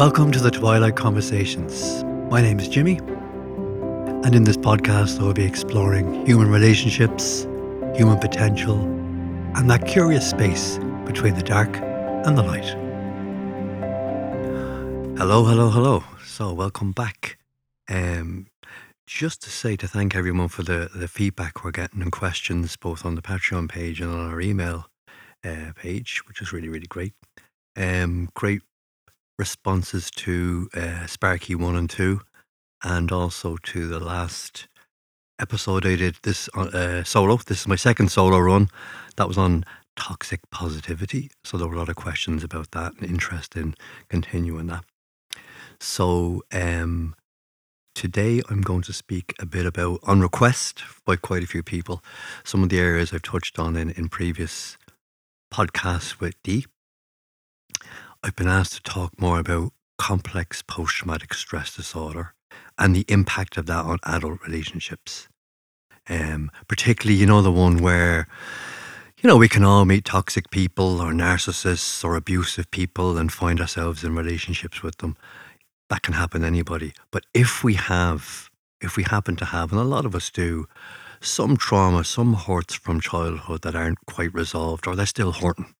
Welcome to the Twilight Conversations. My name is Jimmy, and in this podcast, I'll be exploring human relationships, human potential, and that curious space between the dark and the light. Hello, hello, hello. So, welcome back. Um, just to say to thank everyone for the, the feedback we're getting and questions both on the Patreon page and on our email uh, page, which is really, really great. Um, great responses to uh, Sparky 1 and 2, and also to the last episode I did this uh, solo. This is my second solo run. That was on toxic positivity. So there were a lot of questions about that and interest in continuing that. So um, today I'm going to speak a bit about, on request by quite a few people, some of the areas I've touched on in, in previous podcasts with Dee I've been asked to talk more about complex post traumatic stress disorder and the impact of that on adult relationships. Um, particularly, you know, the one where, you know, we can all meet toxic people or narcissists or abusive people and find ourselves in relationships with them. That can happen to anybody. But if we have, if we happen to have, and a lot of us do, some trauma, some hurts from childhood that aren't quite resolved or they're still hurting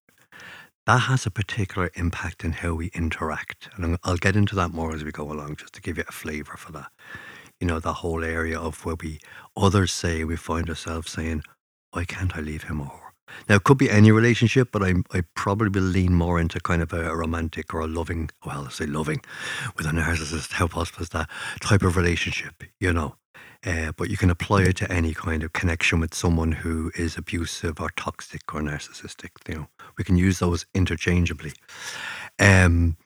that has a particular impact in how we interact. And I'll get into that more as we go along, just to give you a flavour for that. You know, the whole area of where we, others say, we find ourselves saying, why can't I leave him or now, it could be any relationship, but I I probably will lean more into kind of a romantic or a loving, well, I say loving, with a narcissist, how possible is that type of relationship, you know? Uh, but you can apply it to any kind of connection with someone who is abusive or toxic or narcissistic. You know, we can use those interchangeably. Um,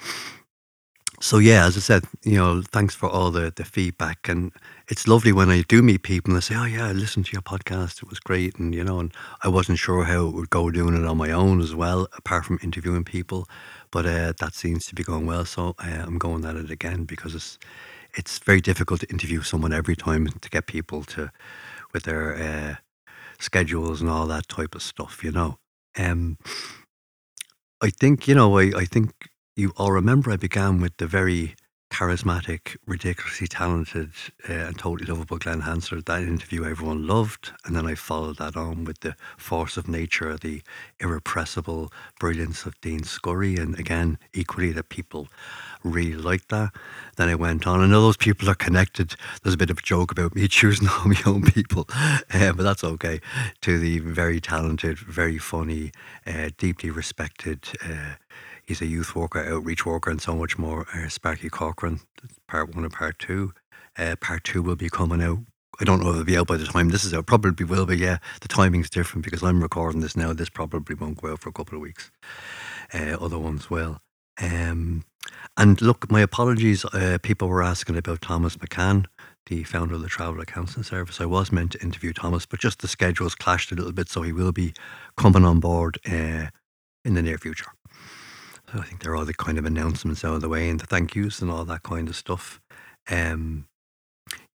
so yeah, as I said, you know, thanks for all the the feedback, and it's lovely when I do meet people and they say, "Oh yeah, I listened to your podcast; it was great," and you know, and I wasn't sure how it would go doing it on my own as well, apart from interviewing people, but uh, that seems to be going well. So uh, I'm going at it again because it's it's very difficult to interview someone every time to get people to with their uh, schedules and all that type of stuff. You know, um, I think you know. I, I think you all remember. I began with the very charismatic, ridiculously talented, uh, and totally lovable Glen Hansard. That interview everyone loved. And then I followed that on with the force of nature, the irrepressible brilliance of Dean Scurry. And again, equally, that people really liked that. Then I went on. I know those people are connected. There's a bit of a joke about me choosing all my own people, uh, but that's okay. To the very talented, very funny, uh, deeply respected, uh, He's a youth worker, outreach worker, and so much more. Uh, Sparky Corcoran, part one and part two. Uh, part two will be coming out. I don't know if it'll be out by the time this is out. Probably will be, yeah. The timing's different because I'm recording this now. This probably won't go out for a couple of weeks. Uh, other ones will. Um, and look, my apologies. Uh, people were asking about Thomas McCann, the founder of the Traveller Counselling Service. I was meant to interview Thomas, but just the schedules clashed a little bit, so he will be coming on board uh, in the near future. I think there are all the kind of announcements out of the way and the thank yous and all that kind of stuff. Um,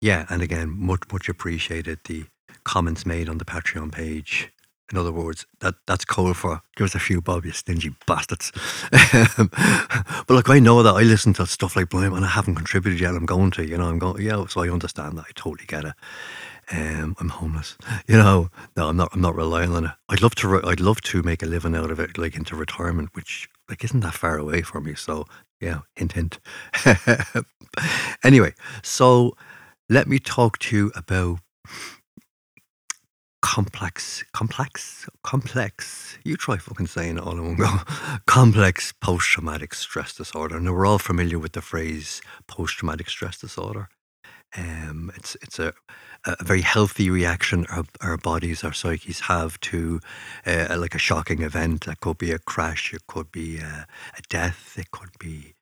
yeah, and again, much much appreciated the comments made on the Patreon page. In other words, that that's code for give us a few bob, you stingy bastards. but look, I know that I listen to stuff like Blame and I haven't contributed yet. I'm going to, you know, I'm going, yeah. So I understand that. I totally get it. Um, I'm homeless. You know, no, I'm not. I'm not relying on it. I'd love to. I'd love to make a living out of it, like into retirement, which like isn't that far away from me. So yeah, hint, hint. anyway, so let me talk to you about complex, complex, complex. You try fucking saying it all in one go. complex post-traumatic stress disorder. Now we're all familiar with the phrase post-traumatic stress disorder. Um, it's it's a a very healthy reaction our, our bodies, our psyches have to uh, like a shocking event. That could be a crash, it could be a, a death, it could be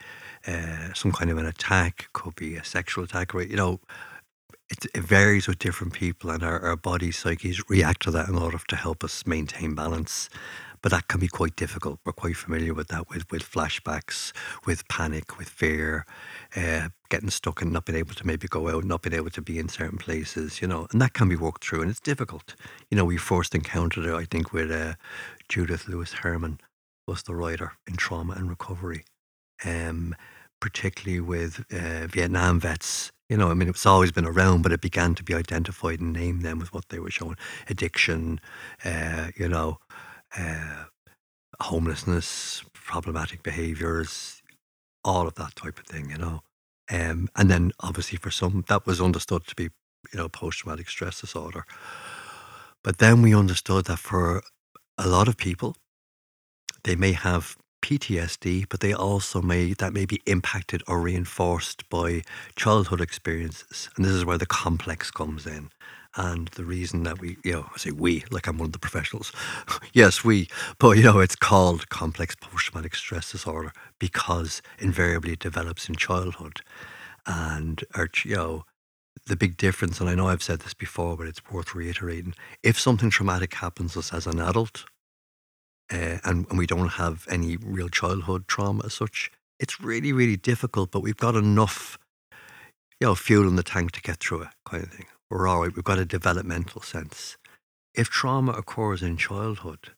uh, some kind of an attack, it could be a sexual attack. You know, it, it varies with different people, and our, our body psyches react to that in order to help us maintain balance but that can be quite difficult. We're quite familiar with that with, with flashbacks, with panic, with fear, uh, getting stuck and not being able to maybe go out, not being able to be in certain places, you know, and that can be worked through and it's difficult. You know, we first encountered it, I think, with uh, Judith Lewis Herman was the writer in Trauma and Recovery. Um, particularly with uh, Vietnam vets. You know, I mean, it's always been around, but it began to be identified and named then with what they were showing addiction, uh, you know, uh, homelessness, problematic behaviors, all of that type of thing, you know. Um, and then obviously for some, that was understood to be, you know, post traumatic stress disorder. But then we understood that for a lot of people, they may have PTSD, but they also may that may be impacted or reinforced by childhood experiences. And this is where the complex comes in. And the reason that we, you know, I say we, like I'm one of the professionals. yes, we, but you know, it's called complex post traumatic stress disorder because invariably it develops in childhood. And, you know, the big difference, and I know I've said this before, but it's worth reiterating. If something traumatic happens to us as an adult, uh, and, and we don't have any real childhood trauma as such, it's really, really difficult, but we've got enough, you know, fuel in the tank to get through it, kind of thing. We're all right. We've got a developmental sense. If trauma occurs in childhood,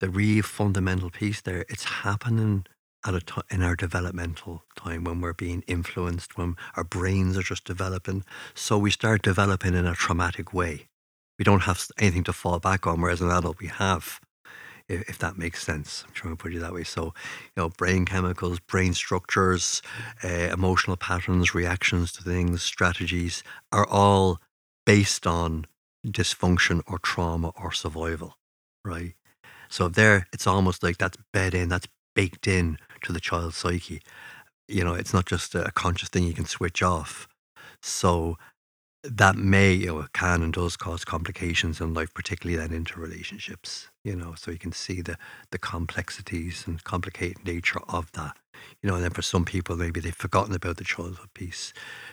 the real fundamental piece there, it's happening at a t- in our developmental time when we're being influenced, when our brains are just developing. So we start developing in a traumatic way. We don't have anything to fall back on, whereas an adult we have if, if that makes sense. I'm trying to put it that way. So, you know, brain chemicals, brain structures, uh, emotional patterns, reactions to things, strategies are all based on dysfunction or trauma or survival, right? So there, it's almost like that's bed in, that's baked in to the child's psyche. You know, it's not just a conscious thing you can switch off. So that may, you know, can and does cause complications in life, particularly then into relationships. You know, so you can see the the complexities and complicated nature of that. You know, and then for some people, maybe they've forgotten about the childhood piece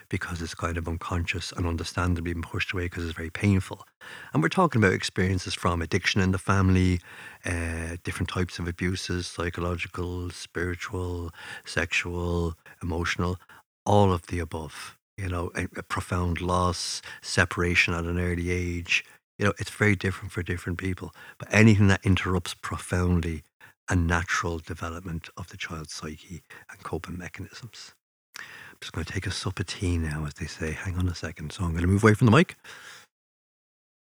because it's kind of unconscious and understandably been pushed away because it's very painful. And we're talking about experiences from addiction in the family, uh, different types of abuses, psychological, spiritual, sexual, emotional, all of the above you know, a, a profound loss, separation at an early age. You know, it's very different for different people. But anything that interrupts profoundly a natural development of the child's psyche and coping mechanisms. I'm just going to take a sup of tea now, as they say. Hang on a second. So I'm going to move away from the mic.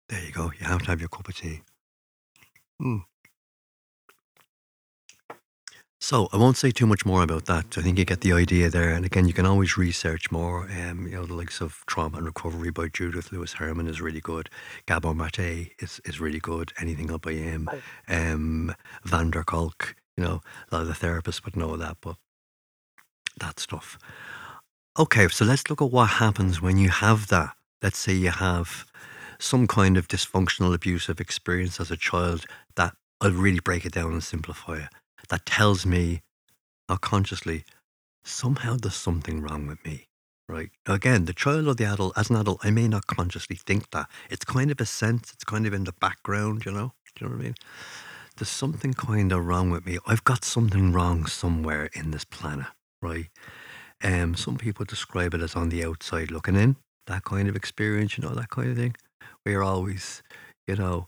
There you go. You have to have your cup of tea. Mm. So I won't say too much more about that. I think you get the idea there. And again, you can always research more. Um, you know, the likes of Trauma and Recovery by Judith Lewis Herman is really good. Gabor Mate is, is really good. Anything up by him. Um, Van der Kolk, you know, a lot of the therapists would know that, but that stuff. Okay, so let's look at what happens when you have that. Let's say you have some kind of dysfunctional abusive experience as a child that I'll really break it down and simplify it that tells me, not consciously, somehow there's something wrong with me. Right. Again, the child or the adult, as an adult, I may not consciously think that. It's kind of a sense, it's kind of in the background, you know? Do you know what I mean? There's something kind of wrong with me. I've got something wrong somewhere in this planet, right? Um, some people describe it as on the outside looking in, that kind of experience, you know, that kind of thing. We're always, you know,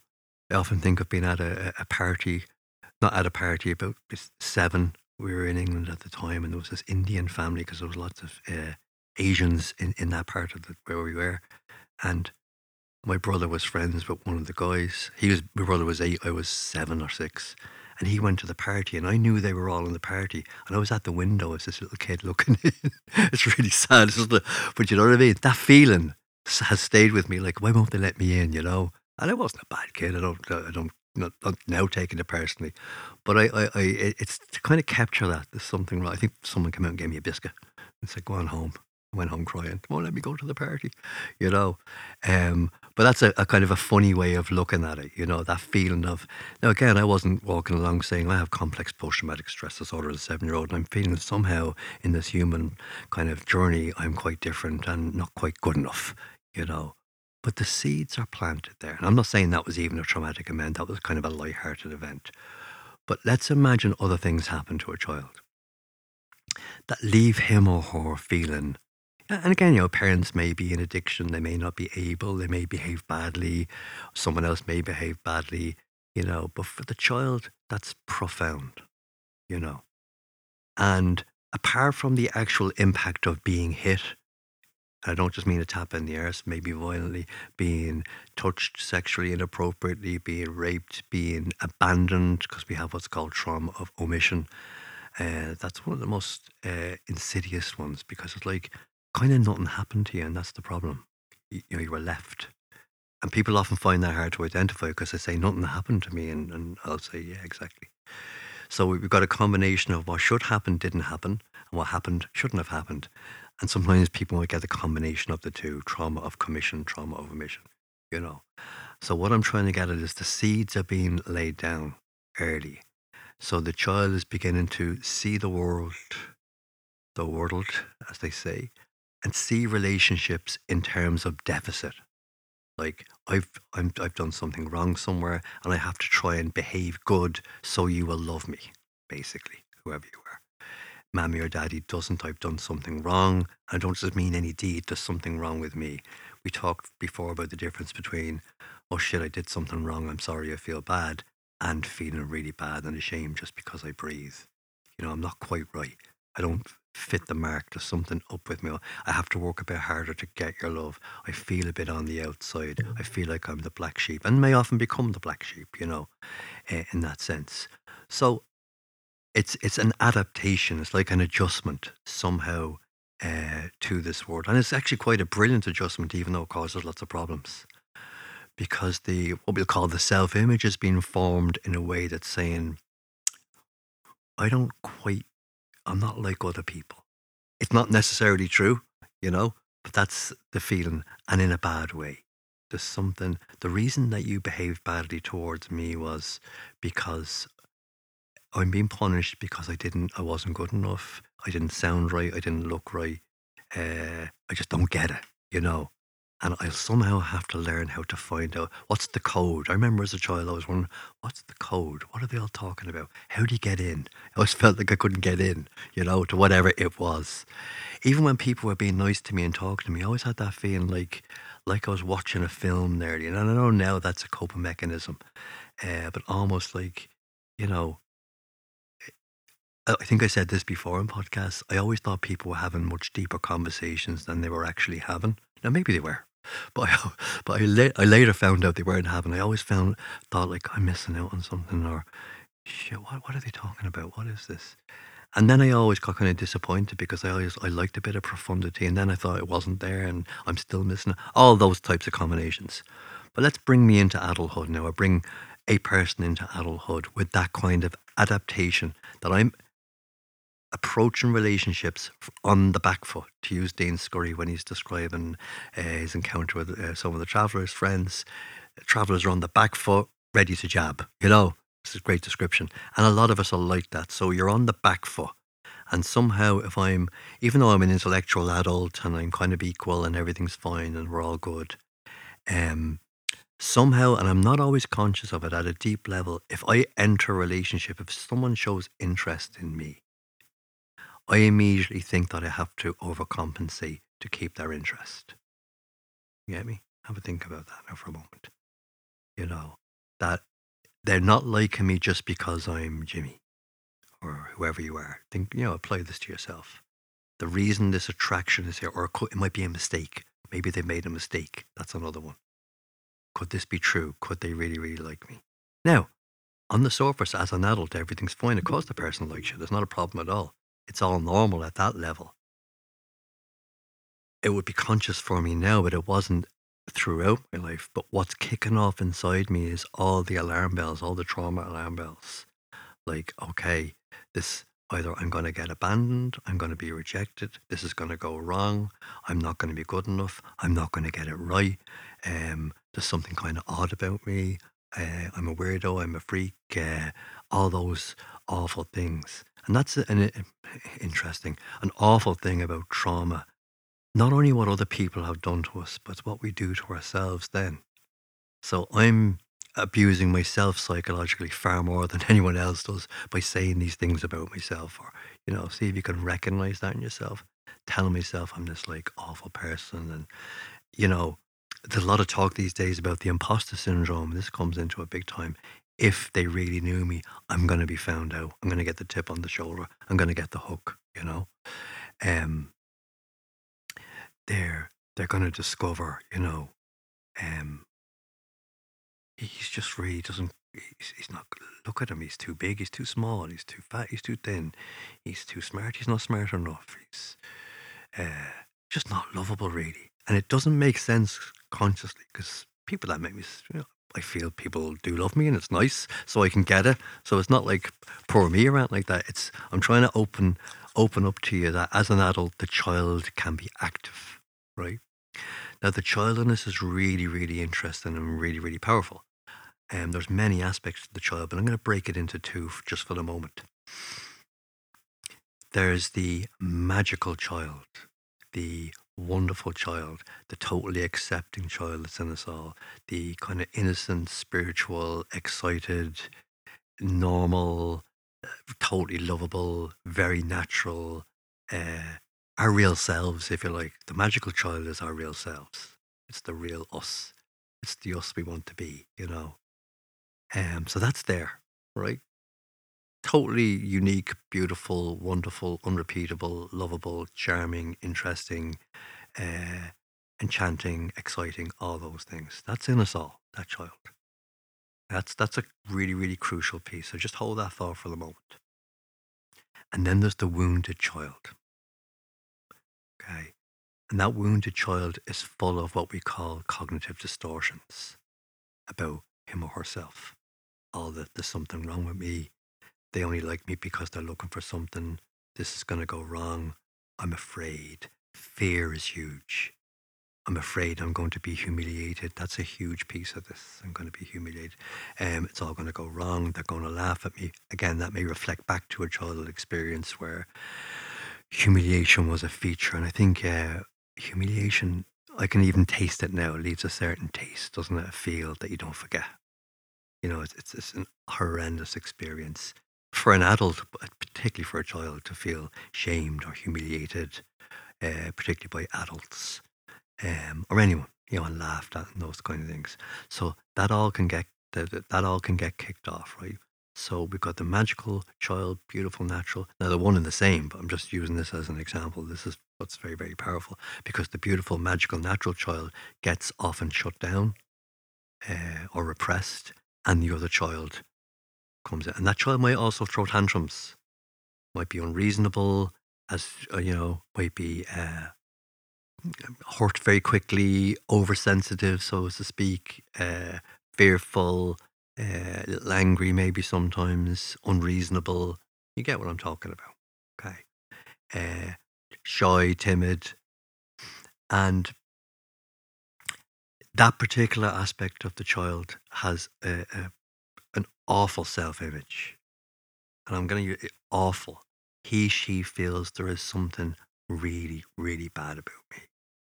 I often think of being at a, a party not at a party, about seven. We were in England at the time, and there was this Indian family because there was lots of uh, Asians in, in that part of the, where we were. And my brother was friends with one of the guys. He was my brother was eight, I was seven or six. And he went to the party, and I knew they were all in the party. And I was at the window as this little kid looking in. it's really sad, but you know what I mean? That feeling has stayed with me. Like, why won't they let me in? You know? And I wasn't a bad kid. I don't, I don't not, not now taking it personally, but I, I, I, it's to kind of capture that there's something wrong. I think someone came out and gave me a biscuit and said, "Go on home." I went home crying. Won't let me go to the party, you know. Um, but that's a, a, kind of a funny way of looking at it, you know. That feeling of now again, I wasn't walking along saying I have complex post-traumatic stress disorder as a seven-year-old, and I'm feeling somehow in this human kind of journey, I'm quite different and not quite good enough, you know. But the seeds are planted there. And I'm not saying that was even a traumatic event, that was kind of a light-hearted event. But let's imagine other things happen to a child that leave him or her feeling. And again, you know, parents may be in addiction, they may not be able, they may behave badly, someone else may behave badly, you know, but for the child, that's profound, you know. And apart from the actual impact of being hit, I don't just mean a tap in the arse, maybe violently, being touched sexually inappropriately, being raped, being abandoned, because we have what's called trauma of omission. Uh, that's one of the most uh, insidious ones because it's like kind of nothing happened to you, and that's the problem. You, you know, you were left. And people often find that hard to identify because they say nothing happened to me, and, and I'll say, yeah, exactly. So we've got a combination of what should happen didn't happen, and what happened shouldn't have happened. And sometimes people might get the combination of the two trauma of commission, trauma of omission, you know. So what I'm trying to get at is the seeds are being laid down early. So the child is beginning to see the world, the world, as they say, and see relationships in terms of deficit. Like I've I'm, I've done something wrong somewhere, and I have to try and behave good so you will love me. Basically, whoever you are, mammy or daddy doesn't. I've done something wrong. I don't just mean any deed. There's something wrong with me. We talked before about the difference between, oh shit, I did something wrong. I'm sorry. I feel bad, and feeling really bad and ashamed just because I breathe. You know, I'm not quite right. I don't fit the mark. There's something up with me. I have to work a bit harder to get your love. I feel a bit on the outside. I feel like I'm the black sheep and may often become the black sheep, you know, uh, in that sense. So it's it's an adaptation. It's like an adjustment somehow uh, to this world, and it's actually quite a brilliant adjustment, even though it causes lots of problems. Because the what we'll call the self image is being formed in a way that's saying, I don't quite I'm not like other people. It's not necessarily true, you know, but that's the feeling, and in a bad way. There's something, the reason that you behaved badly towards me was because I'm being punished because I didn't, I wasn't good enough. I didn't sound right. I didn't look right. Uh, I just don't get it, you know and I somehow have to learn how to find out what's the code. I remember as a child, I was wondering, what's the code? What are they all talking about? How do you get in? I always felt like I couldn't get in, you know, to whatever it was. Even when people were being nice to me and talking to me, I always had that feeling like, like I was watching a film there. And I know now that's a coping mechanism, uh, but almost like, you know, I think I said this before in podcasts. I always thought people were having much deeper conversations than they were actually having. Now maybe they were, but I, but I, la- I later found out they weren't having. I always found thought like I'm missing out on something or shit. What what are they talking about? What is this? And then I always got kind of disappointed because I always I liked a bit of profundity, and then I thought it wasn't there, and I'm still missing all those types of combinations. But let's bring me into adulthood now. I bring a person into adulthood with that kind of adaptation that I'm approaching relationships on the back foot, to use Dean Scurry when he's describing uh, his encounter with uh, some of the travellers' friends. Travellers are on the back foot, ready to jab, you know. This is a great description. And a lot of us are like that. So you're on the back foot. And somehow, if I'm, even though I'm an intellectual adult and I'm kind of equal and everything's fine and we're all good, um, somehow, and I'm not always conscious of it at a deep level, if I enter a relationship, if someone shows interest in me, I immediately think that I have to overcompensate to keep their interest. You get me? Have a think about that now for a moment. You know, that they're not liking me just because I'm Jimmy or whoever you are. Think, you know, apply this to yourself. The reason this attraction is here, or it might be a mistake. Maybe they made a mistake. That's another one. Could this be true? Could they really, really like me? Now, on the surface, as an adult, everything's fine. Of course, the person likes you. There's not a problem at all it's all normal at that level. It would be conscious for me now, but it wasn't throughout my life. But what's kicking off inside me is all the alarm bells, all the trauma alarm bells. Like, okay, this either I'm going to get abandoned, I'm going to be rejected, this is going to go wrong, I'm not going to be good enough, I'm not going to get it right, um, there's something kind of odd about me, uh, I'm a weirdo, I'm a freak, uh, all those awful things. And that's an uh, interesting, an awful thing about trauma. Not only what other people have done to us, but what we do to ourselves then. So I'm abusing myself psychologically far more than anyone else does by saying these things about myself or you know see if you can recognize that in yourself Telling myself i'm this like awful person and you know there's a lot of talk these days about the imposter syndrome this comes into a big time if they really knew me, I'm going to be found out. I'm going to get the tip on the shoulder. I'm going to get the hook, you know. Um, they're they're going to discover, you know, um, he's just really doesn't. He's, he's not. Look at him. He's too big. He's too small. He's too fat. He's too thin. He's too smart. He's not smart enough. He's uh, just not lovable, really. And it doesn't make sense consciously because people that make me, you know, I feel people do love me and it's nice, so I can get it. So it's not like poor me around like that. It's I'm trying to open open up to you that as an adult, the child can be active, right? Now the childness is really, really interesting and really, really powerful. And um, there's many aspects to the child, but I'm going to break it into two just for the moment. There's the magical child, the wonderful child, the totally accepting child that's in us all, the kind of innocent, spiritual, excited, normal, uh, totally lovable, very natural, uh, our real selves, if you like. The magical child is our real selves. It's the real us. It's the us we want to be, you know. Um, so that's there, right? Totally unique, beautiful, wonderful, unrepeatable, lovable, charming, interesting, uh, enchanting, exciting, all those things. That's in us all, that child. That's that's a really, really crucial piece. So just hold that thought for the moment. And then there's the wounded child. Okay. And that wounded child is full of what we call cognitive distortions about him or herself. All that there's something wrong with me. They only like me because they're looking for something. This is going to go wrong. I'm afraid. Fear is huge. I'm afraid I'm going to be humiliated. That's a huge piece of this. I'm going to be humiliated. Um, it's all going to go wrong. They're going to laugh at me. Again, that may reflect back to a childhood experience where humiliation was a feature. And I think uh, humiliation, I can even taste it now, leaves a certain taste, doesn't it? A feel that you don't forget. You know, it's, it's, it's an horrendous experience for an adult, but particularly for a child, to feel shamed or humiliated, uh, particularly by adults um, or anyone, you know, and laughed at and those kind of things. So that all can get that, that all can get kicked off, right? So we've got the magical child, beautiful, natural. Now they're one and the same, but I'm just using this as an example. This is what's very, very powerful because the beautiful, magical, natural child gets often shut down uh, or repressed, and the other child comes in, and that child might also throw tantrums, might be unreasonable, as uh, you know, might be uh, hurt very quickly, oversensitive, so to speak, uh, fearful, uh, a little angry, maybe sometimes unreasonable. You get what I'm talking about, okay? Uh, shy, timid, and that particular aspect of the child has a, a, awful self-image, and I'm going to use awful. He, she feels there is something really, really bad about me.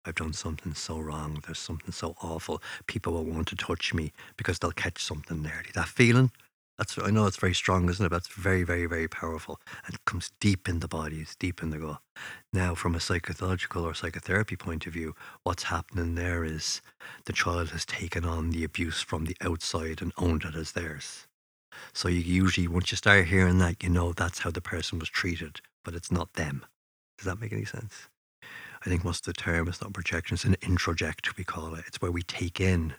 I've done something so wrong. There's something so awful. People will want to touch me because they'll catch something there. That feeling, that's I know it's very strong, isn't it? But it's very, very, very powerful and it comes deep in the body. It's deep in the gut. Now, from a psychological or psychotherapy point of view, what's happening there is the child has taken on the abuse from the outside and owned it as theirs. So you usually, once you start hearing that, you know that's how the person was treated, but it's not them. Does that make any sense? I think most of the term is not projection, it's an introject, we call it. It's where we take in,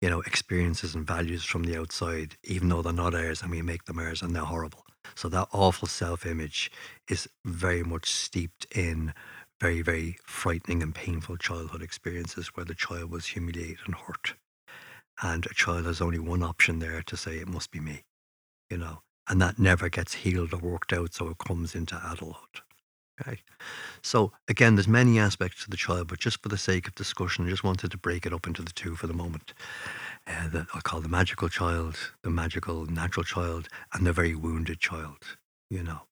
you know, experiences and values from the outside, even though they're not ours, and we make them ours and they're horrible. So that awful self image is very much steeped in very, very frightening and painful childhood experiences where the child was humiliated and hurt. And a child has only one option there to say, it must be me, you know, and that never gets healed or worked out. So it comes into adulthood. Okay. So again, there's many aspects to the child, but just for the sake of discussion, I just wanted to break it up into the two for the moment. Uh, that I call the magical child, the magical natural child, and the very wounded child. You know,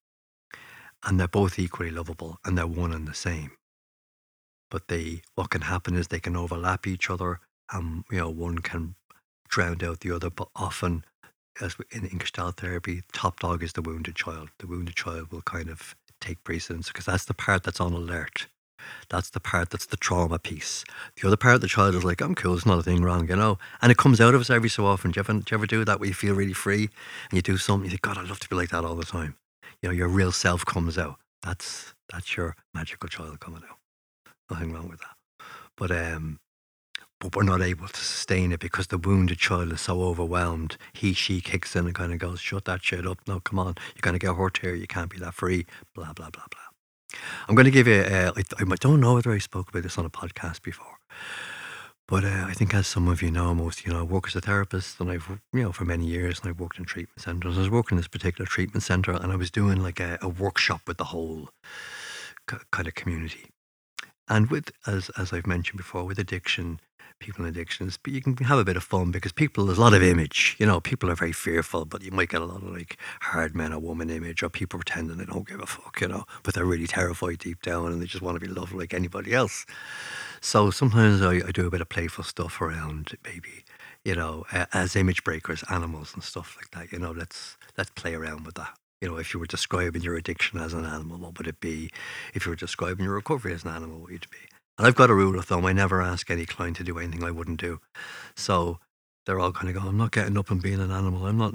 and they're both equally lovable, and they're one and the same. But they, what can happen is they can overlap each other, and you know, one can drown out the other. But often, as in in Gestalt therapy, top dog is the wounded child. The wounded child will kind of take precedence because that's the part that's on alert. That's the part that's the trauma piece. The other part, of the child is like, I'm cool, there's not a thing wrong, you know? And it comes out of us every so often. Do you, ever, do you ever do that where you feel really free and you do something, you think, God, I'd love to be like that all the time? You know, your real self comes out. That's that's your magical child coming out. Nothing wrong with that. But um, but we're not able to sustain it because the wounded child is so overwhelmed. He, she kicks in and kind of goes, "Shut that shit up! No, come on, you're going to get hurt here. You can't be that free." Blah blah blah blah. I'm going to give you. Uh, I, don't know whether I spoke about this on a podcast before, but uh, I think, as some of you know, most you know, I work as a therapist, and I've you know for many years, and I've worked in treatment centres. I was working in this particular treatment centre, and I was doing like a, a workshop with the whole kind of community. And with, as as I've mentioned before, with addiction, people in addictions, but you can have a bit of fun because people, there's a lot of image. You know, people are very fearful, but you might get a lot of like hard man or woman image, or people pretending they don't give a fuck, you know, but they're really terrified deep down and they just want to be loved like anybody else. So sometimes I, I do a bit of playful stuff around maybe, you know, uh, as image breakers, animals and stuff like that. You know, let's let's play around with that. You know, if you were describing your addiction as an animal, what would it be? If you were describing your recovery as an animal, what would it be? And I've got a rule of thumb: I never ask any client to do anything I wouldn't do. So they're all kind of going, I'm not getting up and being an animal. I'm not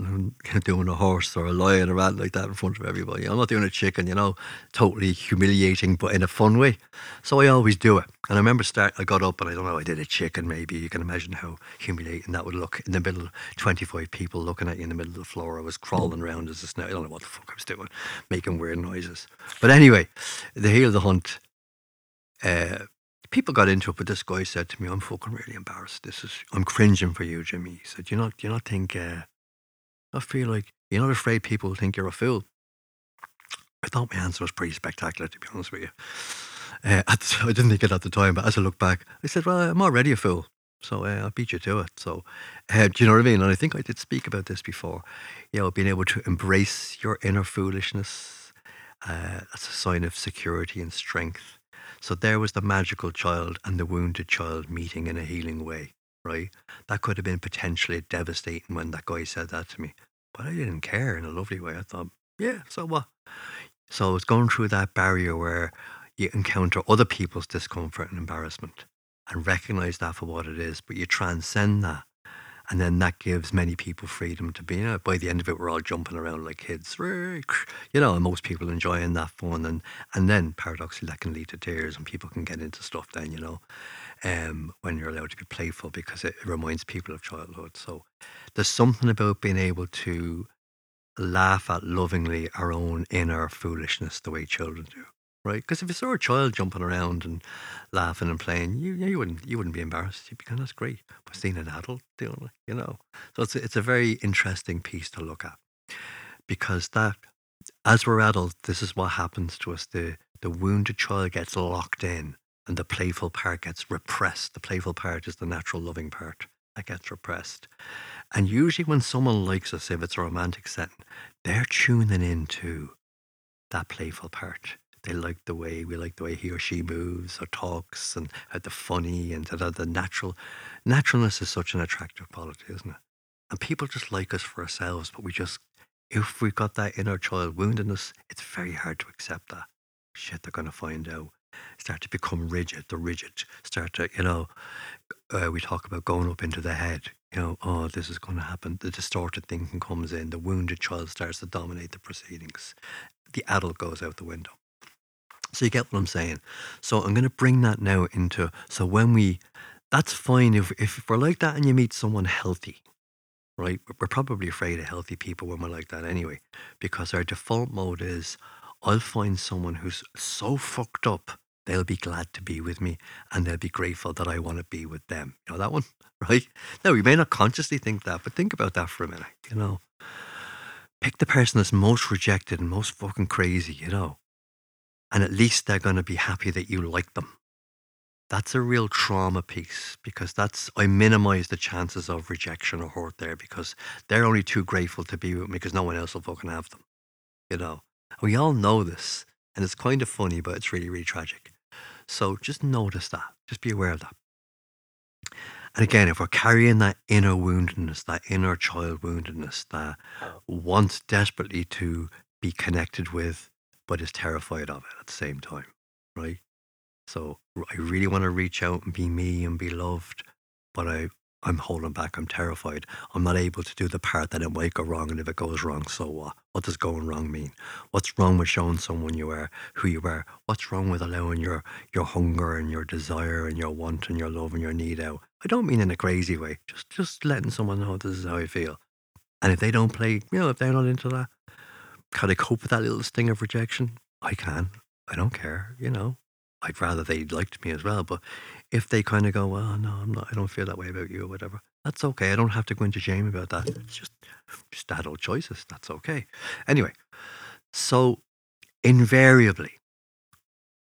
doing a horse or a lion or anything like that in front of everybody. I'm not doing a chicken, you know, totally humiliating, but in a fun way. So I always do it. And I remember start, I got up and I don't know, I did a chicken maybe. You can imagine how humiliating that would look in the middle of 25 people looking at you in the middle of the floor. I was crawling around as a snake. I don't know what the fuck I was doing, making weird noises. But anyway, the heel of the hunt, uh, people got into it, but this guy said to me, "I'm fucking really embarrassed. This is I'm cringing for you, Jimmy." He said, "You not you not think uh, I feel like you're not afraid people think you're a fool." I thought my answer was pretty spectacular, to be honest with you. Uh, I didn't think it at the time, but as I look back, I said, "Well, I'm already a fool." So uh, I'll beat you to it. So, uh, do you know what I mean? And I think I did speak about this before. You know, being able to embrace your inner foolishness, uh, that's a sign of security and strength. So there was the magical child and the wounded child meeting in a healing way, right? That could have been potentially devastating when that guy said that to me. But I didn't care in a lovely way. I thought, yeah, so what? So it's going through that barrier where you encounter other people's discomfort and embarrassment and recognize that for what it is, but you transcend that and then that gives many people freedom to be, you know, by the end of it, we're all jumping around like kids, you know, and most people enjoying that fun. And, and then paradoxically, that can lead to tears and people can get into stuff then, you know, um, when you're allowed to be playful because it reminds people of childhood. So there's something about being able to laugh at lovingly our own inner foolishness the way children do right? Because if you saw a child jumping around and laughing and playing, you you wouldn't you wouldn't be embarrassed. You'd be going, "That's great." But seeing an adult doing it, you know, so it's a, it's a very interesting piece to look at because that as we're adults, this is what happens to us. The the wounded child gets locked in, and the playful part gets repressed. The playful part is the natural loving part that gets repressed. And usually, when someone likes us, if it's a romantic setting, they're tuning into that playful part they like the way we like the way he or she moves or talks and at the funny and the, the natural naturalness is such an attractive quality isn't it? And people just like us for ourselves but we just if we've got that inner child wound in us, it's very hard to accept that. Shit they're going to find out. Start to become rigid the rigid start to you know uh, we talk about going up into the head you know oh this is going to happen. The distorted thinking comes in the wounded child starts to dominate the proceedings. The adult goes out the window so you get what I'm saying. So I'm going to bring that now into so when we that's fine if if we're like that and you meet someone healthy, right? We're probably afraid of healthy people when we're like that anyway, because our default mode is I'll find someone who's so fucked up they'll be glad to be with me and they'll be grateful that I want to be with them. You know that one, right? Now we may not consciously think that, but think about that for a minute. You know, pick the person that's most rejected and most fucking crazy. You know, and at least they're going to be happy that you like them. That's a real trauma piece because that's, I minimize the chances of rejection or hurt there because they're only too grateful to be with me because no one else will fucking have them. You know, we all know this and it's kind of funny, but it's really, really tragic. So just notice that, just be aware of that. And again, if we're carrying that inner woundedness, that inner child woundedness that uh-huh. wants desperately to be connected with but is terrified of it at the same time, right? So I really want to reach out and be me and be loved, but I I'm holding back. I'm terrified. I'm not able to do the part that it might go wrong. And if it goes wrong, so what? What does going wrong mean? What's wrong with showing someone you are who you are? What's wrong with allowing your your hunger and your desire and your want and your love and your need out? I don't mean in a crazy way. Just just letting someone know this is how I feel. And if they don't play, you know, if they're not into that, can I cope with that little sting of rejection? I can. I don't care. You know, I'd rather they liked me as well. But if they kind of go, well, no, I'm not, I don't feel that way about you or whatever, that's okay. I don't have to go into shame about that. It's just, just adult choices. That's okay. Anyway, so invariably,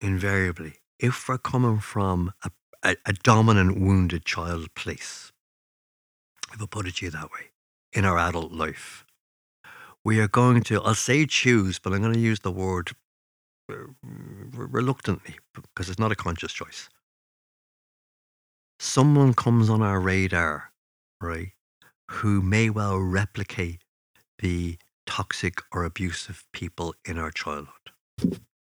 invariably, if we're coming from a, a, a dominant wounded child place, if I put it to you that way, in our adult life, we are going to, I'll say choose, but I'm going to use the word uh, reluctantly because it's not a conscious choice someone comes on our radar, right, who may well replicate the toxic or abusive people in our childhood,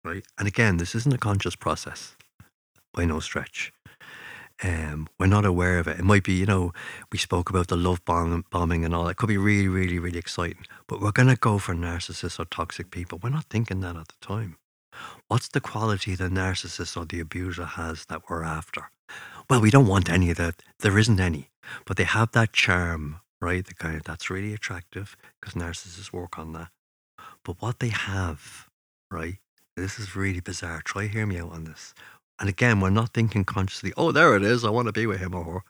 right? And again, this isn't a conscious process by no stretch. Um, we're not aware of it. It might be, you know, we spoke about the love bomb, bombing and all. It could be really, really, really exciting. But we're going to go for narcissists or toxic people. We're not thinking that at the time. What's the quality the narcissist or the abuser has that we're after? Well, we don't want any of that. There isn't any, but they have that charm, right? The kind of that's really attractive because narcissists work on that. But what they have, right? This is really bizarre. Try hear me out on this. And again, we're not thinking consciously, oh, there it is. I want to be with him or her.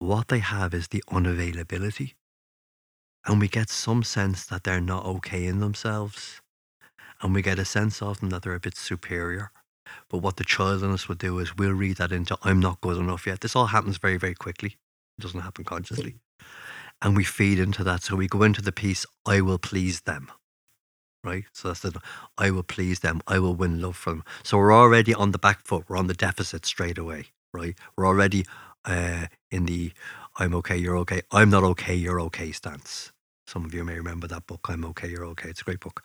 What they have is the unavailability. And we get some sense that they're not okay in themselves. And we get a sense of them that they're a bit superior. But what the child in us would do is we'll read that into I'm not good enough yet. This all happens very, very quickly. It doesn't happen consciously. And we feed into that. So we go into the piece, I will please them. Right? So that's the I will please them. I will win love from them. So we're already on the back foot. We're on the deficit straight away. Right? We're already uh, in the I'm okay, you're okay. I'm not okay, you're okay stance. Some of you may remember that book, I'm Okay, You're Okay. It's a great book,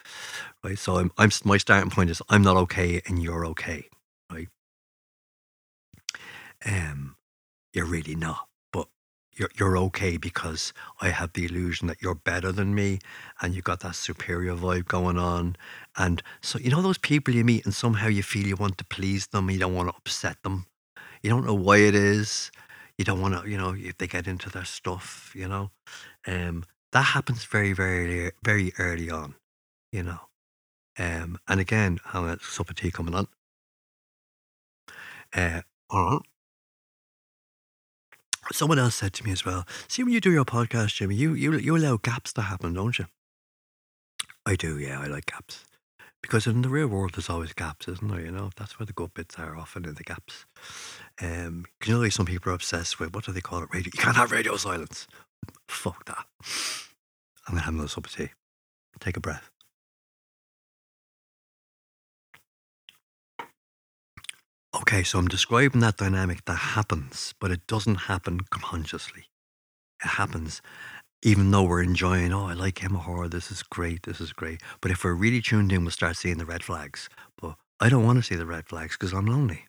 right? So I'm, I'm my starting point is I'm not okay and you're okay, right? Um, you're really not, you're you're okay because I have the illusion that you're better than me, and you've got that superior vibe going on, and so you know those people you meet, and somehow you feel you want to please them, you don't want to upset them, you don't know why it is, you don't want to, you know, if they get into their stuff, you know, um, that happens very, very, very early on, you know. Um, and again, how a sup of tea coming on. Uh, Someone else said to me as well. See, when you do your podcast, Jimmy, you you you allow gaps to happen, don't you? I do, yeah. I like gaps because in the real world, there's always gaps, isn't there? You know, that's where the good bits are, often in the gaps. Um, you know, some people are obsessed with what do they call it? Radio. You can't have radio silence. Fuck that. I'm to have another cup of tea. Take a breath. Okay, so I'm describing that dynamic that happens, but it doesn't happen consciously. It happens even though we're enjoying, oh, I like him or her, this is great, this is great. But if we're really tuned in, we'll start seeing the red flags. But I don't want to see the red flags because I'm lonely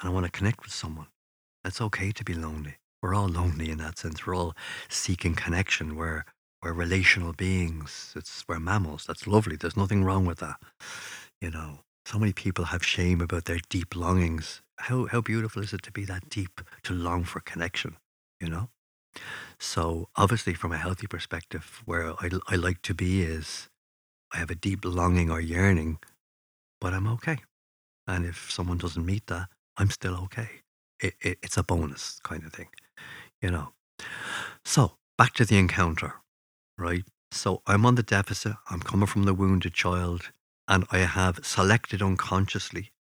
and I want to connect with someone. It's okay to be lonely. We're all lonely in that sense. We're all seeking connection. We're we're relational beings. It's we're mammals. That's lovely. There's nothing wrong with that. You know, so many people have shame about their deep longings. How how beautiful is it to be that deep, to long for connection? You know. So obviously, from a healthy perspective, where I I like to be is, I have a deep longing or yearning, but I'm okay. And if someone doesn't meet that, I'm still okay. It, it, it's a bonus kind of thing, you know. So back to the encounter right? So I'm on the deficit, I'm coming from the wounded child, and I have selected unconsciously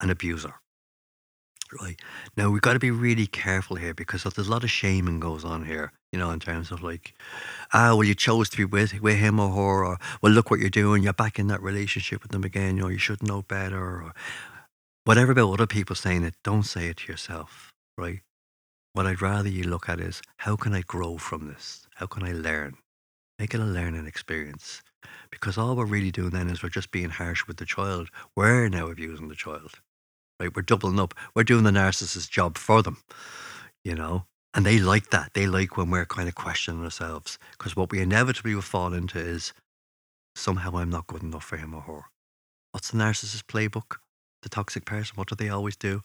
an abuser. Right. Now we've got to be really careful here because there's a lot of shaming goes on here, you know, in terms of like, ah, well, you chose to be with with him or her, or well, look what you're doing, you're back in that relationship with them again, you know, you should know better, or whatever about other people saying it, don't say it to yourself, right? What I'd rather you look at is how can I grow from this? How can I learn? Make it a learning experience. Because all we're really doing then is we're just being harsh with the child. We're now abusing the child. Right? We're doubling up. We're doing the narcissist's job for them. You know? And they like that. They like when we're kind of questioning ourselves. Because what we inevitably will fall into is somehow I'm not good enough for him or her. What's the narcissist playbook? The toxic person, what do they always do?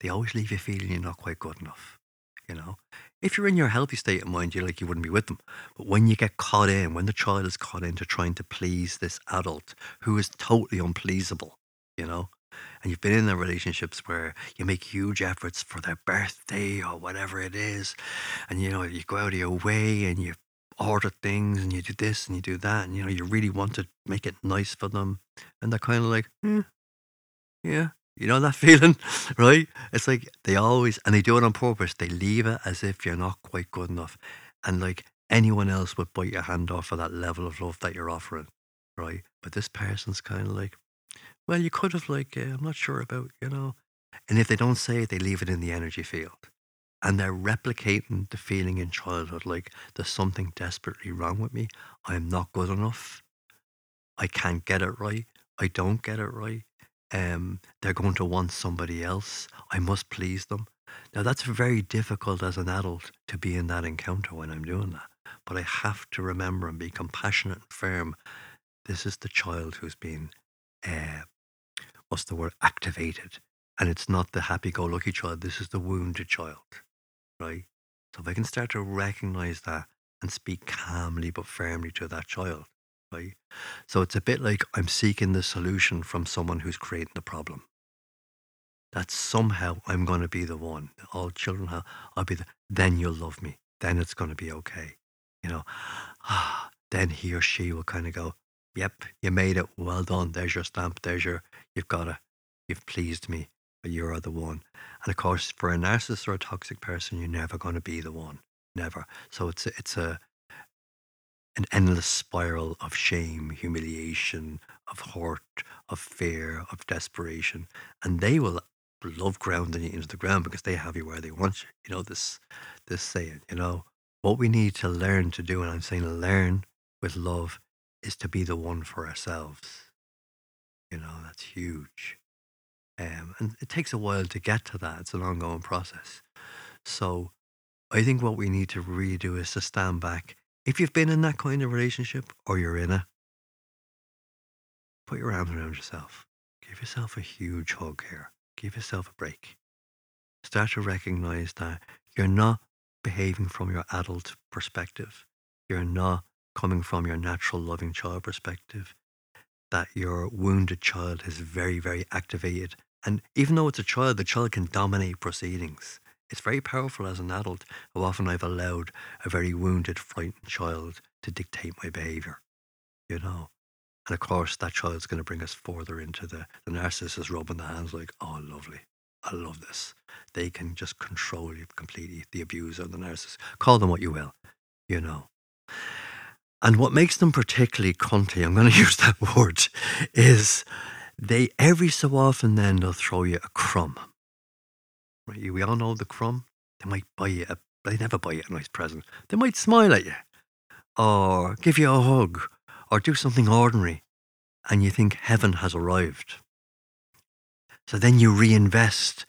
They always leave you feeling you're not quite good enough. You know, if you're in your healthy state of mind, you're like you wouldn't be with them. But when you get caught in, when the child is caught into trying to please this adult who is totally unpleasable, you know, and you've been in the relationships where you make huge efforts for their birthday or whatever it is, and you know, you go out of your way and you order things and you do this and you do that, and you know, you really want to make it nice for them, and they're kind of like, "Hmm, yeah, you know that feeling, right? It's like they always, and they do it on purpose. They leave it as if you're not quite good enough. And like anyone else would bite your hand off for that level of love that you're offering, right? But this person's kind of like, well, you could have, like, uh, I'm not sure about, you know. And if they don't say it, they leave it in the energy field. And they're replicating the feeling in childhood like, there's something desperately wrong with me. I'm not good enough. I can't get it right. I don't get it right um, they're going to want somebody else. I must please them. Now, that's very difficult as an adult to be in that encounter when I'm doing that. But I have to remember and be compassionate and firm. This is the child who's been, uh, what's the word, activated. And it's not the happy go lucky child. This is the wounded child, right? So if I can start to recognize that and speak calmly but firmly to that child? So it's a bit like I'm seeking the solution from someone who's creating the problem. That somehow I'm going to be the one. All children have, I'll be the, then you'll love me. Then it's going to be okay. You know, ah, then he or she will kind of go, yep, you made it. Well done. There's your stamp. There's your, you've got it. You've pleased me. But you are the one. And of course, for a narcissist or a toxic person, you're never going to be the one. Never. So it's it's a an endless spiral of shame, humiliation, of hurt, of fear, of desperation. And they will love grounding you into the ground because they have you where they want you. You know, this this saying, you know, what we need to learn to do, and I'm saying learn with love, is to be the one for ourselves. You know, that's huge. Um, and it takes a while to get to that. It's an ongoing process. So I think what we need to really do is to stand back if you've been in that kind of relationship or you're in it, put your arms around yourself. Give yourself a huge hug here. Give yourself a break. Start to recognize that you're not behaving from your adult perspective. You're not coming from your natural loving child perspective. That your wounded child is very, very activated. And even though it's a child, the child can dominate proceedings. It's very powerful as an adult how often I've allowed a very wounded, frightened child to dictate my behavior, you know. And of course, that child's going to bring us further into the, the narcissist rubbing the hands like, oh, lovely. I love this. They can just control you completely, the abuser, the narcissist. Call them what you will, you know. And what makes them particularly cunty, I'm going to use that word, is they every so often then they'll throw you a crumb Right? We all know the crumb. They might buy you a, they never buy you a nice present. They might smile at you or give you a hug or do something ordinary and you think heaven has arrived. So then you reinvest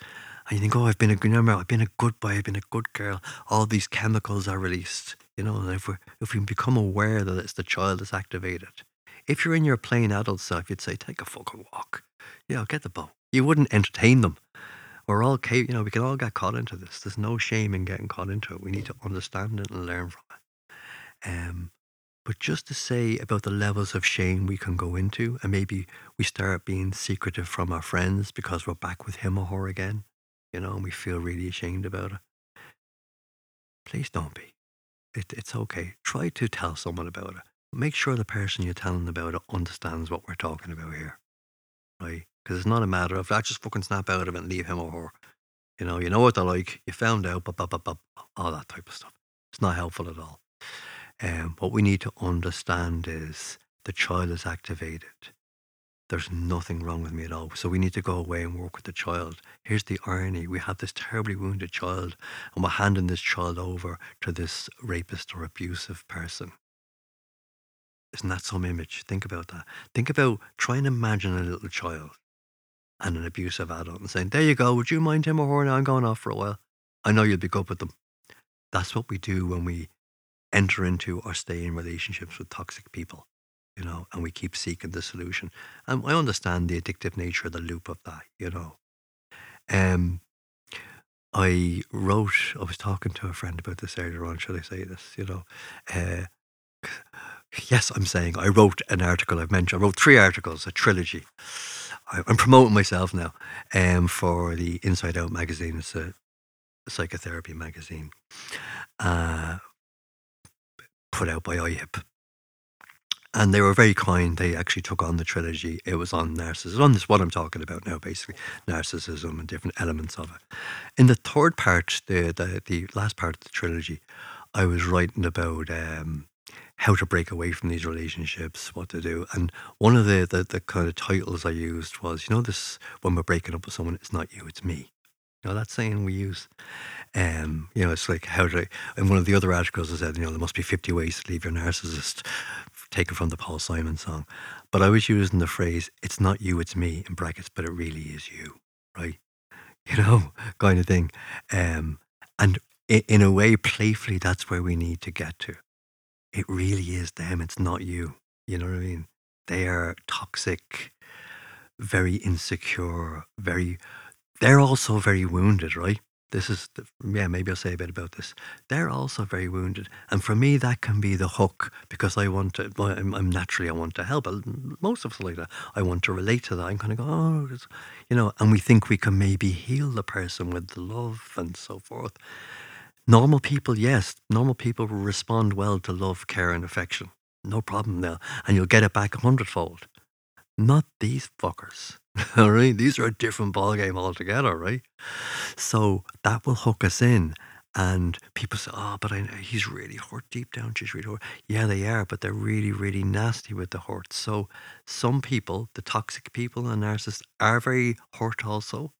and you think, oh, I've been a good remember, I've been a good boy, I've been a good girl. All these chemicals are released. You know, if we if we become aware that it's the child that's activated. If you're in your plain adult self, you'd say, take a fucking walk. Yeah, get the boat. You wouldn't entertain them we're all you know we can all get caught into this. There's no shame in getting caught into it. We need to understand it and learn from it. Um, but just to say about the levels of shame we can go into and maybe we start being secretive from our friends because we're back with him or her again you know and we feel really ashamed about it. Please don't be. It, it's okay. Try to tell someone about it. Make sure the person you're telling about it understands what we're talking about here right because it's not a matter of I just fucking snap out of it and leave him or her. You know, you know what they're like. You found out, but, but, but, but, all that type of stuff. It's not helpful at all. Um, what we need to understand is the child is activated. There's nothing wrong with me at all. So we need to go away and work with the child. Here's the irony we have this terribly wounded child, and we're handing this child over to this rapist or abusive person. Isn't that some image? Think about that. Think about trying to imagine a little child and an abusive adult and saying, There you go, would you mind him or her now? I'm going off for a while. I know you'll be good with them. That's what we do when we enter into or stay in relationships with toxic people, you know, and we keep seeking the solution. And I understand the addictive nature of the loop of that, you know. Um, I wrote, I was talking to a friend about this earlier on, should I say this, you know. Uh, yes, I'm saying I wrote an article I've mentioned. I wrote three articles, a trilogy. I, I'm promoting myself now um, for the Inside Out magazine. It's a psychotherapy magazine uh, put out by IHIP. And they were very kind. They actually took on the trilogy. It was on narcissism. On this, what I'm talking about now, basically narcissism and different elements of it. In the third part, the the, the last part of the trilogy, I was writing about um, how to break away from these relationships, what to do. And one of the, the, the kind of titles I used was, you know, this when we're breaking up with someone, it's not you, it's me. You know, that saying we use. Um, you know, it's like how to. In one of the other articles, I said, you know, there must be 50 ways to leave your narcissist, taken from the Paul Simon song. But I was using the phrase, it's not you, it's me, in brackets, but it really is you, right? You know, kind of thing. Um, and in a way, playfully, that's where we need to get to. It really is them, it's not you. You know what I mean? They are toxic, very insecure, very they're also very wounded, right? This is, the, yeah, maybe I'll say a bit about this. They're also very wounded. And for me, that can be the hook because I want to, I'm, I'm naturally, I want to help. Most of us like that. I want to relate to that. I'm kind of go, oh, you know, and we think we can maybe heal the person with the love and so forth. Normal people, yes, normal people will respond well to love, care, and affection. No problem there. And you'll get it back a hundredfold. Not these fuckers. All right. These are a different ballgame altogether, right? So that will hook us in. And people say, oh, but I, he's really hurt deep down. She's really hurt. Yeah, they are, but they're really, really nasty with the hurt. So some people, the toxic people and narcissists, are very hurt also.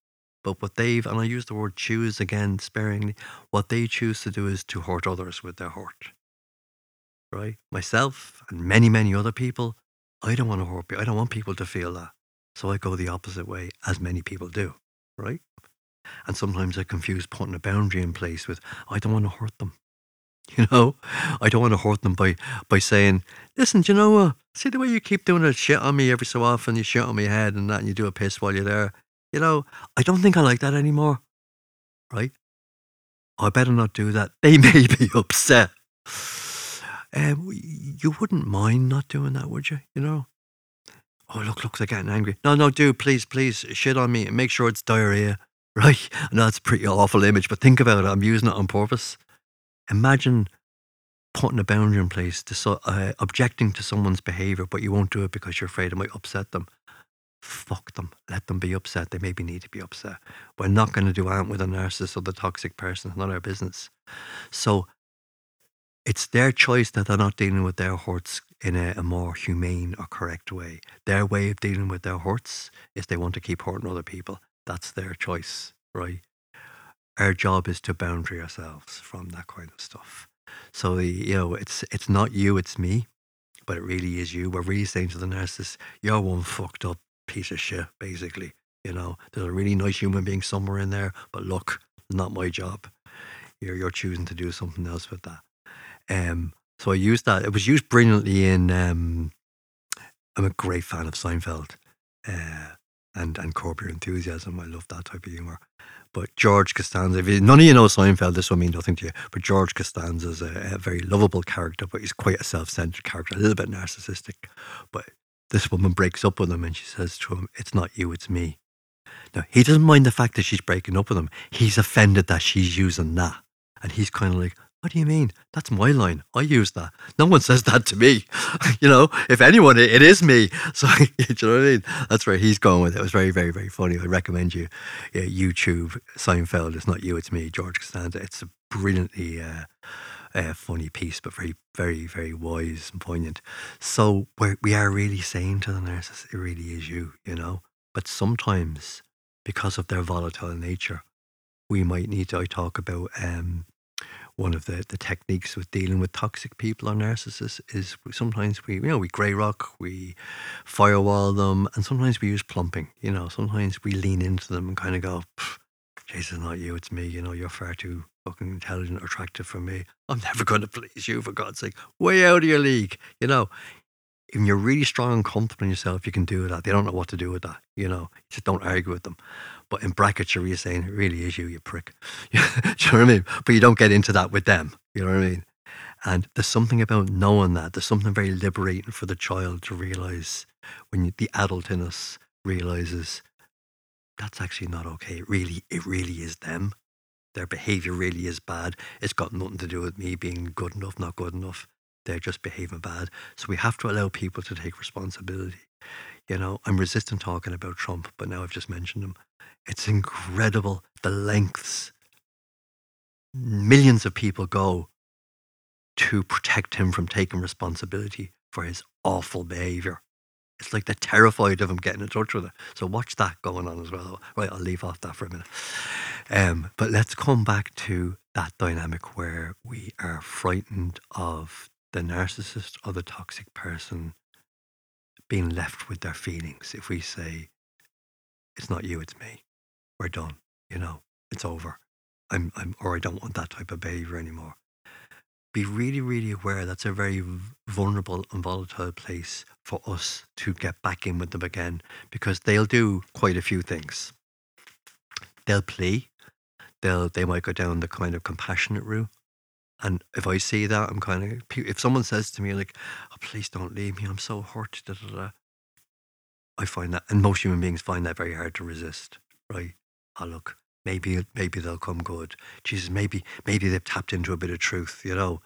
But what they've, and I use the word choose again sparingly, what they choose to do is to hurt others with their hurt. Right? Myself and many, many other people, I don't want to hurt people. I don't want people to feel that. So I go the opposite way, as many people do, right? And sometimes I confuse putting a boundary in place with, I don't want to hurt them. You know, I don't want to hurt them by, by saying, listen, do you know what? See the way you keep doing that shit on me every so often, you shit on my head and that, and you do a piss while you're there. You know, I don't think I like that anymore. Right? I better not do that. They may be upset. Um, you wouldn't mind not doing that, would you? You know, oh look, look, they're getting angry. No, no, dude, please, please, shit on me and make sure it's diarrhea. Right? I know it's a pretty awful image, but think about it. I'm using it on purpose. Imagine putting a boundary in place to uh, objecting to someone's behavior, but you won't do it because you're afraid it might upset them. Fuck them. Let them be upset. They maybe need to be upset. We're not going to do that with a narcissist or the toxic person. It's not our business. So it's their choice that they're not dealing with their hurts in a, a, more humane or correct way. Their way of dealing with their hurts is they want to keep hurting other people. That's their choice, right? Our job is to boundary ourselves from that kind of stuff. So the, you know, it's it's not you, it's me, but it really is you. We're really saying to the narcissist, "You're one fucked up piece of shit." Basically, you know, there's a really nice human being somewhere in there, but look, not my job. You're you're choosing to do something else with that. Um, so I used that. It was used brilliantly in. Um, I'm a great fan of Seinfeld uh, and and Curb Your Enthusiasm. I love that type of humor. But George Costanza, if you, none of you know Seinfeld, this will mean nothing to you. But George Costanza is a, a very lovable character, but he's quite a self-centered character, a little bit narcissistic. But this woman breaks up with him, and she says to him, "It's not you, it's me." Now he doesn't mind the fact that she's breaking up with him. He's offended that she's using that, and he's kind of like, what do you mean? That's my line. I use that. No one says that to me. you know, if anyone, it, is me. So, you know what I mean? That's where he's going with it. It was very, very, very funny. I recommend you yeah, YouTube Seinfeld. It's not you, it's me, George Costanza. It's a brilliantly uh, uh, funny piece, but very, very, very wise and poignant. So, we're, we are really saying to the narcissist, it really is you, you know? But sometimes, because of their volatile nature, we might need to, I talk about, um, one of the, the techniques with dealing with toxic people or narcissists is sometimes we you know we grey rock we firewall them and sometimes we use plumping you know sometimes we lean into them and kind of go Jesus not you it's me you know you're far too fucking intelligent attractive for me. I'm never going to please you, for God's sake. Way out of your league. You know, If you're really strong and confident in yourself, you can do that. They don't know what to do with that. You know, just don't argue with them. But in brackets, you're really saying, it really is you, you prick. do you know what I mean? But you don't get into that with them. You know what I mean? And there's something about knowing that. There's something very liberating for the child to realize when you, the adult in us realizes that's actually not okay. It really, it really is them. Their behavior really is bad. It's got nothing to do with me being good enough, not good enough. They're just behaving bad. So we have to allow people to take responsibility. You know, I'm resistant talking about Trump, but now I've just mentioned him. It's incredible the lengths millions of people go to protect him from taking responsibility for his awful behavior. It's like they're terrified of him getting in touch with it. So watch that going on as well. Right, I'll leave off that for a minute. Um, but let's come back to that dynamic where we are frightened of the narcissist or the toxic person being left with their feelings. If we say, it's not you, it's me, we're done, you know, it's over. I'm, I'm, or I don't want that type of behavior anymore. Be really, really aware that's a very vulnerable and volatile place for us to get back in with them again because they'll do quite a few things. They'll play, they'll they might go down the kind of compassionate route. And if I see that, I'm kind of if someone says to me like, "Oh, please don't leave me. I'm so hurt." Da, da, da, I find that, and most human beings find that very hard to resist. Right? Oh, look, maybe maybe they'll come good. Jesus, maybe maybe they've tapped into a bit of truth. You know.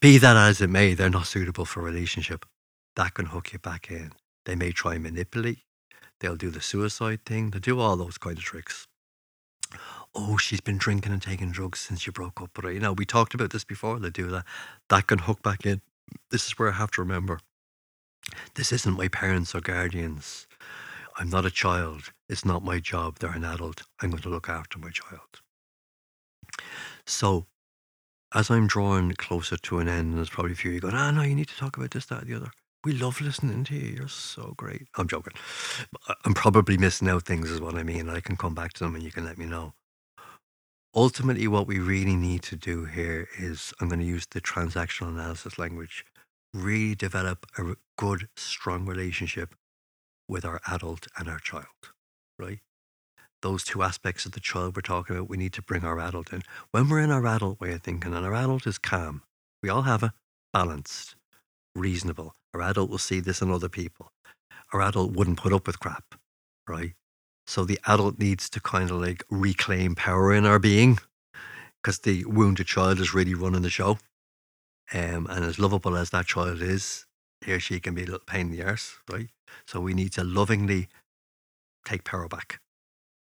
Be that as it may, they're not suitable for a relationship. That can hook you back in. They may try and manipulate. They'll do the suicide thing. They do all those kind of tricks oh, she's been drinking and taking drugs since you broke up. But, you know, we talked about this before. They do that. That can hook back in. This is where I have to remember this isn't my parents or guardians. I'm not a child. It's not my job. They're an adult. I'm going to look after my child. So, as I'm drawing closer to an end, and there's probably a few of you going, ah, no, you need to talk about this, that, the other. We love listening to you. You're so great. I'm joking. I'm probably missing out things, is what I mean. I can come back to them and you can let me know ultimately, what we really need to do here is I'm going to use the transactional analysis language, really develop a good, strong relationship with our adult and our child, right? Those two aspects of the child we're talking about, we need to bring our adult in. When we're in our adult way of thinking, and our adult is calm, we all have a balanced, reasonable. Our adult will see this in other people. Our adult wouldn't put up with crap, right? So the adult needs to kind of like reclaim power in our being because the wounded child is really running the show. Um, and as lovable as that child is, he or she can be a little pain in the arse, right? So we need to lovingly take power back.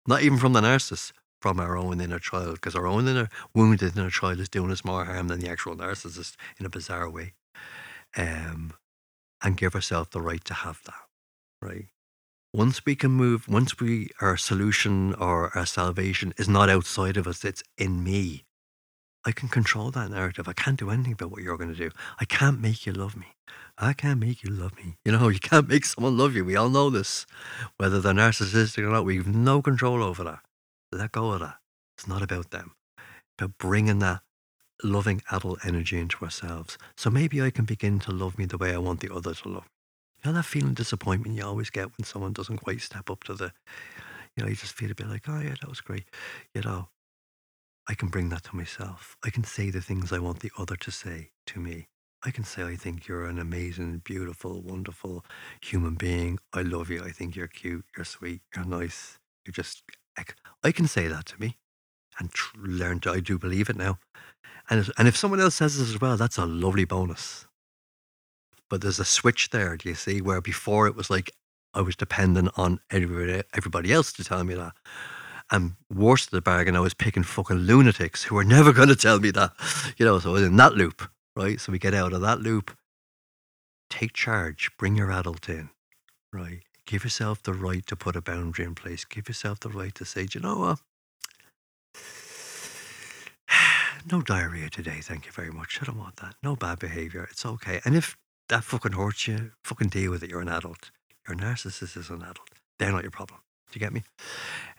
Not even from the narcissist, from our own inner child, because our own inner wounded inner child is doing us more harm than the actual narcissist in a bizarre way. Um, and give ourselves the right to have that, right? Once we can move, once we, our solution or our salvation is not outside of us, it's in me. I can control that narrative. I can't do anything about what you're going to do. I can't make you love me. I can't make you love me. You know, you can't make someone love you. We all know this. Whether they're narcissistic or not, we have no control over that. Let go of that. It's not about them. But bringing that loving adult energy into ourselves. So maybe I can begin to love me the way I want the other to love me. You know that feeling of disappointment you always get when someone doesn't quite step up to the, you know, you just feel a bit like, oh yeah, that was great. You know, I can bring that to myself. I can say the things I want the other to say to me. I can say, I think you're an amazing, beautiful, wonderful human being. I love you. I think you're cute. You're sweet. You're nice. You're just, I can say that to me and tr- learn to, I do believe it now. And, and if someone else says this as well, that's a lovely bonus. But there's a switch there, do you see? Where before it was like I was dependent on everybody, everybody else to tell me that. And worse to the bargain, I was picking fucking lunatics who were never going to tell me that. You know, so I was in that loop, right? So we get out of that loop. Take charge, bring your adult in, right? Give yourself the right to put a boundary in place. Give yourself the right to say, you know what? no diarrhea today, thank you very much. I don't want that. No bad behavior. It's okay. And if that fucking hurts you, fucking deal with it. You're an adult. Your narcissist is an adult. They're not your problem. Do you get me?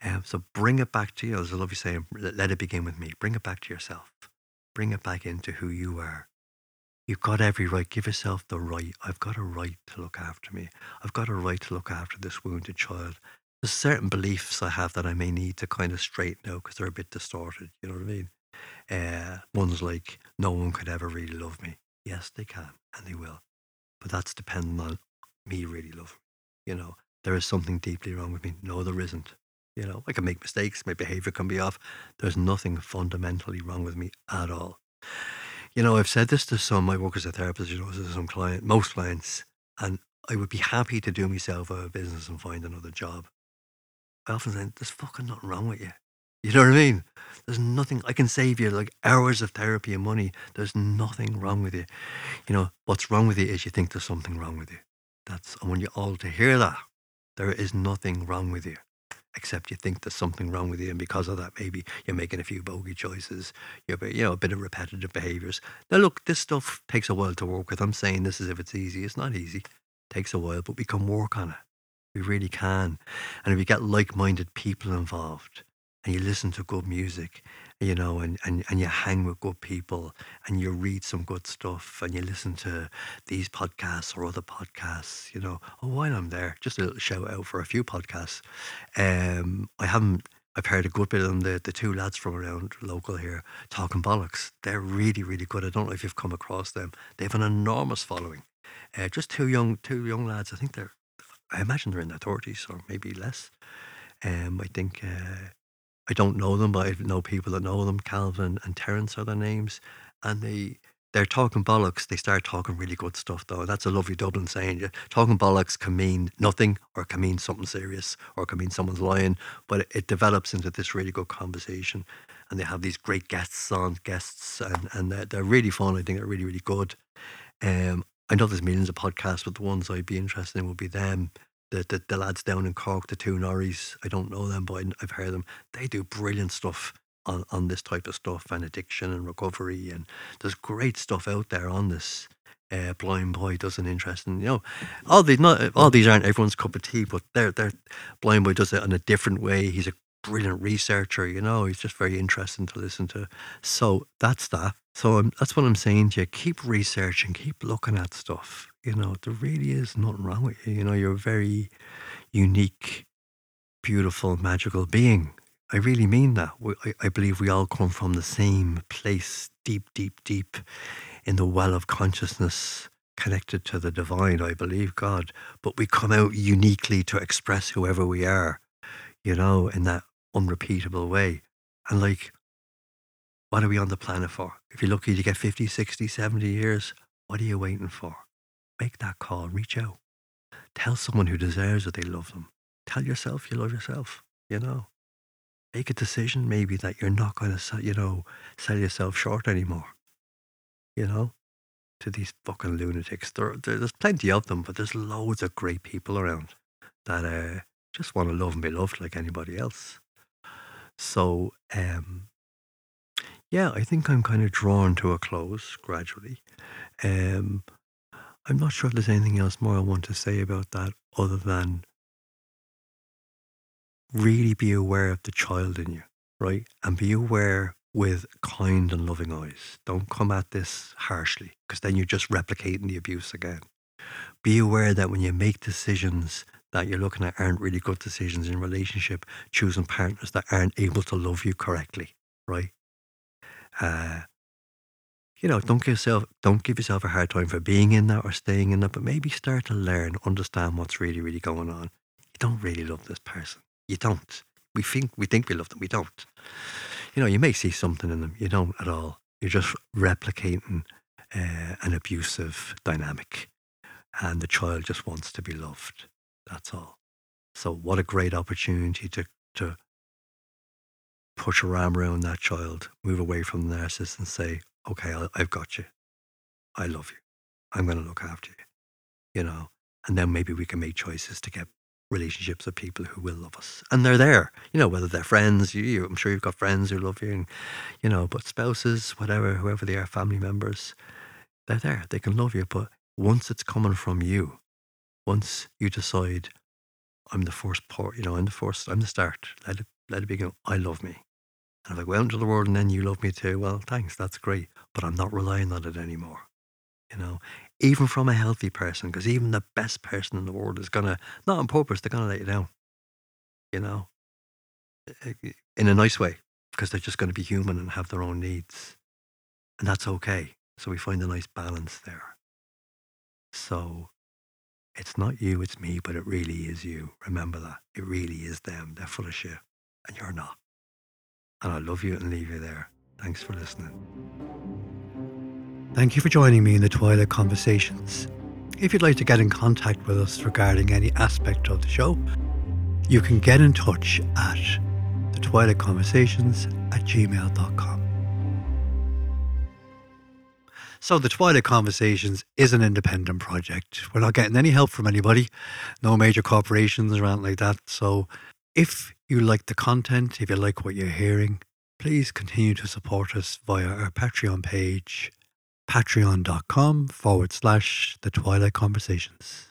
Um, so bring it back to you. As I love you saying, let it begin with me. Bring it back to yourself. Bring it back into who you are. You've got every right. Give yourself the right. I've got a right to look after me. I've got a right to look after this wounded child. There's certain beliefs I have that I may need to kind of straighten out because they're a bit distorted. You know what I mean? Uh, one's like, no one could ever really love me. Yes, they can, and they will. But that's dependent on me really loving. You know, there is something deeply wrong with me. No, there isn't. You know, I can make mistakes, my behavior can be off. There's nothing fundamentally wrong with me at all. You know, I've said this to some, I work as a therapist, you know, to some client, most clients, and I would be happy to do myself of business and find another job. I often say, there's fucking nothing wrong with you. You know what I mean? There's nothing, I can save you like hours of therapy and money. There's nothing wrong with you. You know, what's wrong with you is you think there's something wrong with you. That's, I want you all to hear that. There is nothing wrong with you, except you think there's something wrong with you, and because of that, maybe you're making a few bogey choices. You're, you know, a bit of repetitive behaviors. Now, look, this stuff takes a while to work with. I'm saying this as if it's easy. It's not easy. It takes a while, but we can work on it. We really can. And if we get like-minded people involved, and you listen to good music, you know, and, and, and you hang with good people and you read some good stuff and you listen to these podcasts or other podcasts, you know, oh, while I'm there, just a little shout out for a few podcasts. Um, I haven't, I've heard a good bit of them, the, the two lads from around local here, Talking Bollocks. They're really, really good. I don't know if you've come across them. They have an enormous following. Uh, just two young, two young lads. I think they're, I imagine they're in their 30s or maybe less. Um, I think uh, I don't know them, but I know people that know them. Calvin and Terence are their names, and they they're talking bollocks. They start talking really good stuff, though. That's a lovely Dublin saying. Talking bollocks can mean nothing, or it can mean something serious, or it can mean someone's lying. But it, it develops into this really good conversation, and they have these great guests on guests, and and they're, they're really fun. I think they're really really good. Um, I know there's millions of podcasts, but the ones I'd be interested in would be them the, the, the lads down in Cork, the two Norries, I don't know them, but I've heard them. They do brilliant stuff on, on this type of stuff and addiction and recovery. And there's great stuff out there on this. Uh, Blindboy does an interesting, you know, all these not all these aren't everyone's cup of tea, but they're they're Blindboy does it in a different way. He's a brilliant researcher, you know. He's just very interesting to listen to. So that's that. So I'm, that's what I'm saying to you. Keep researching, keep looking at stuff. You know, there really is nothing wrong with you. You know, you're a very unique, beautiful, magical being. I really mean that. I, I believe we all come from the same place, deep, deep, deep in the well of consciousness, connected to the divine. I believe God, but we come out uniquely to express whoever we are. You know, in that unrepeatable way. And like, what are we on the planet for? If you're lucky to get 50, 60, 70 years, what are you waiting for? Make that call, reach out. Tell someone who deserves that they love them. Tell yourself you love yourself, you know. Make a decision maybe that you're not going to, you know, sell yourself short anymore, you know, to these fucking lunatics. There, there's plenty of them, but there's loads of great people around that uh, just want to love and be loved like anybody else. So, um, yeah, I think I'm kind of drawn to a close gradually. Um, I'm not sure if there's anything else more I want to say about that other than really be aware of the child in you, right? And be aware with kind and loving eyes. Don't come at this harshly because then you're just replicating the abuse again. Be aware that when you make decisions that you're looking at aren't really good decisions in relationship, choosing partners that aren't able to love you correctly, right? Uh, you know, don't give yourself don't give yourself a hard time for being in that or staying in that, but maybe start to learn, understand what's really, really going on. You don't really love this person. You don't. We think we think we love them. We don't. You know, you may see something in them. You don't at all. You're just replicating uh, an abusive dynamic, and the child just wants to be loved. That's all. So, what a great opportunity to, to put your arm around that child, move away from the narcissist and say, okay, i have got you. I love you. I'm going to look after you, you know, and then maybe we can make choices to get relationships with people who will love us. And they're there, you know, whether they're friends, you, you, I'm sure you've got friends who love you, and, you know, but spouses, whatever, whoever they are, family members, they're there. They can love you. But once it's coming from you, once you decide, I'm the first part, you know, I'm the first, I'm the start. Let it, let it begin. I love me. And if I go out into the world and then you love me too, well, thanks, that's great. But I'm not relying on it anymore. You know, even from a healthy person, because even the best person in the world is gonna, not on purpose, they're gonna let you down. You know, in a nice way, because they're just going to be human and have their own needs. And that's okay. So we find a nice balance there. So it's not you, it's me, but it really is you. Remember that. It really is them. They're full of shit. And you're not. And I love you and leave you there. Thanks for listening. Thank you for joining me in the Twilight Conversations. If you'd like to get in contact with us regarding any aspect of the show, you can get in touch at the Twilight Conversations at gmail.com. So, the Twilight Conversations is an independent project. We're not getting any help from anybody, no major corporations or anything like that. So, if you like the content, if you like what you're hearing, please continue to support us via our Patreon page, patreon.com forward slash the Twilight Conversations.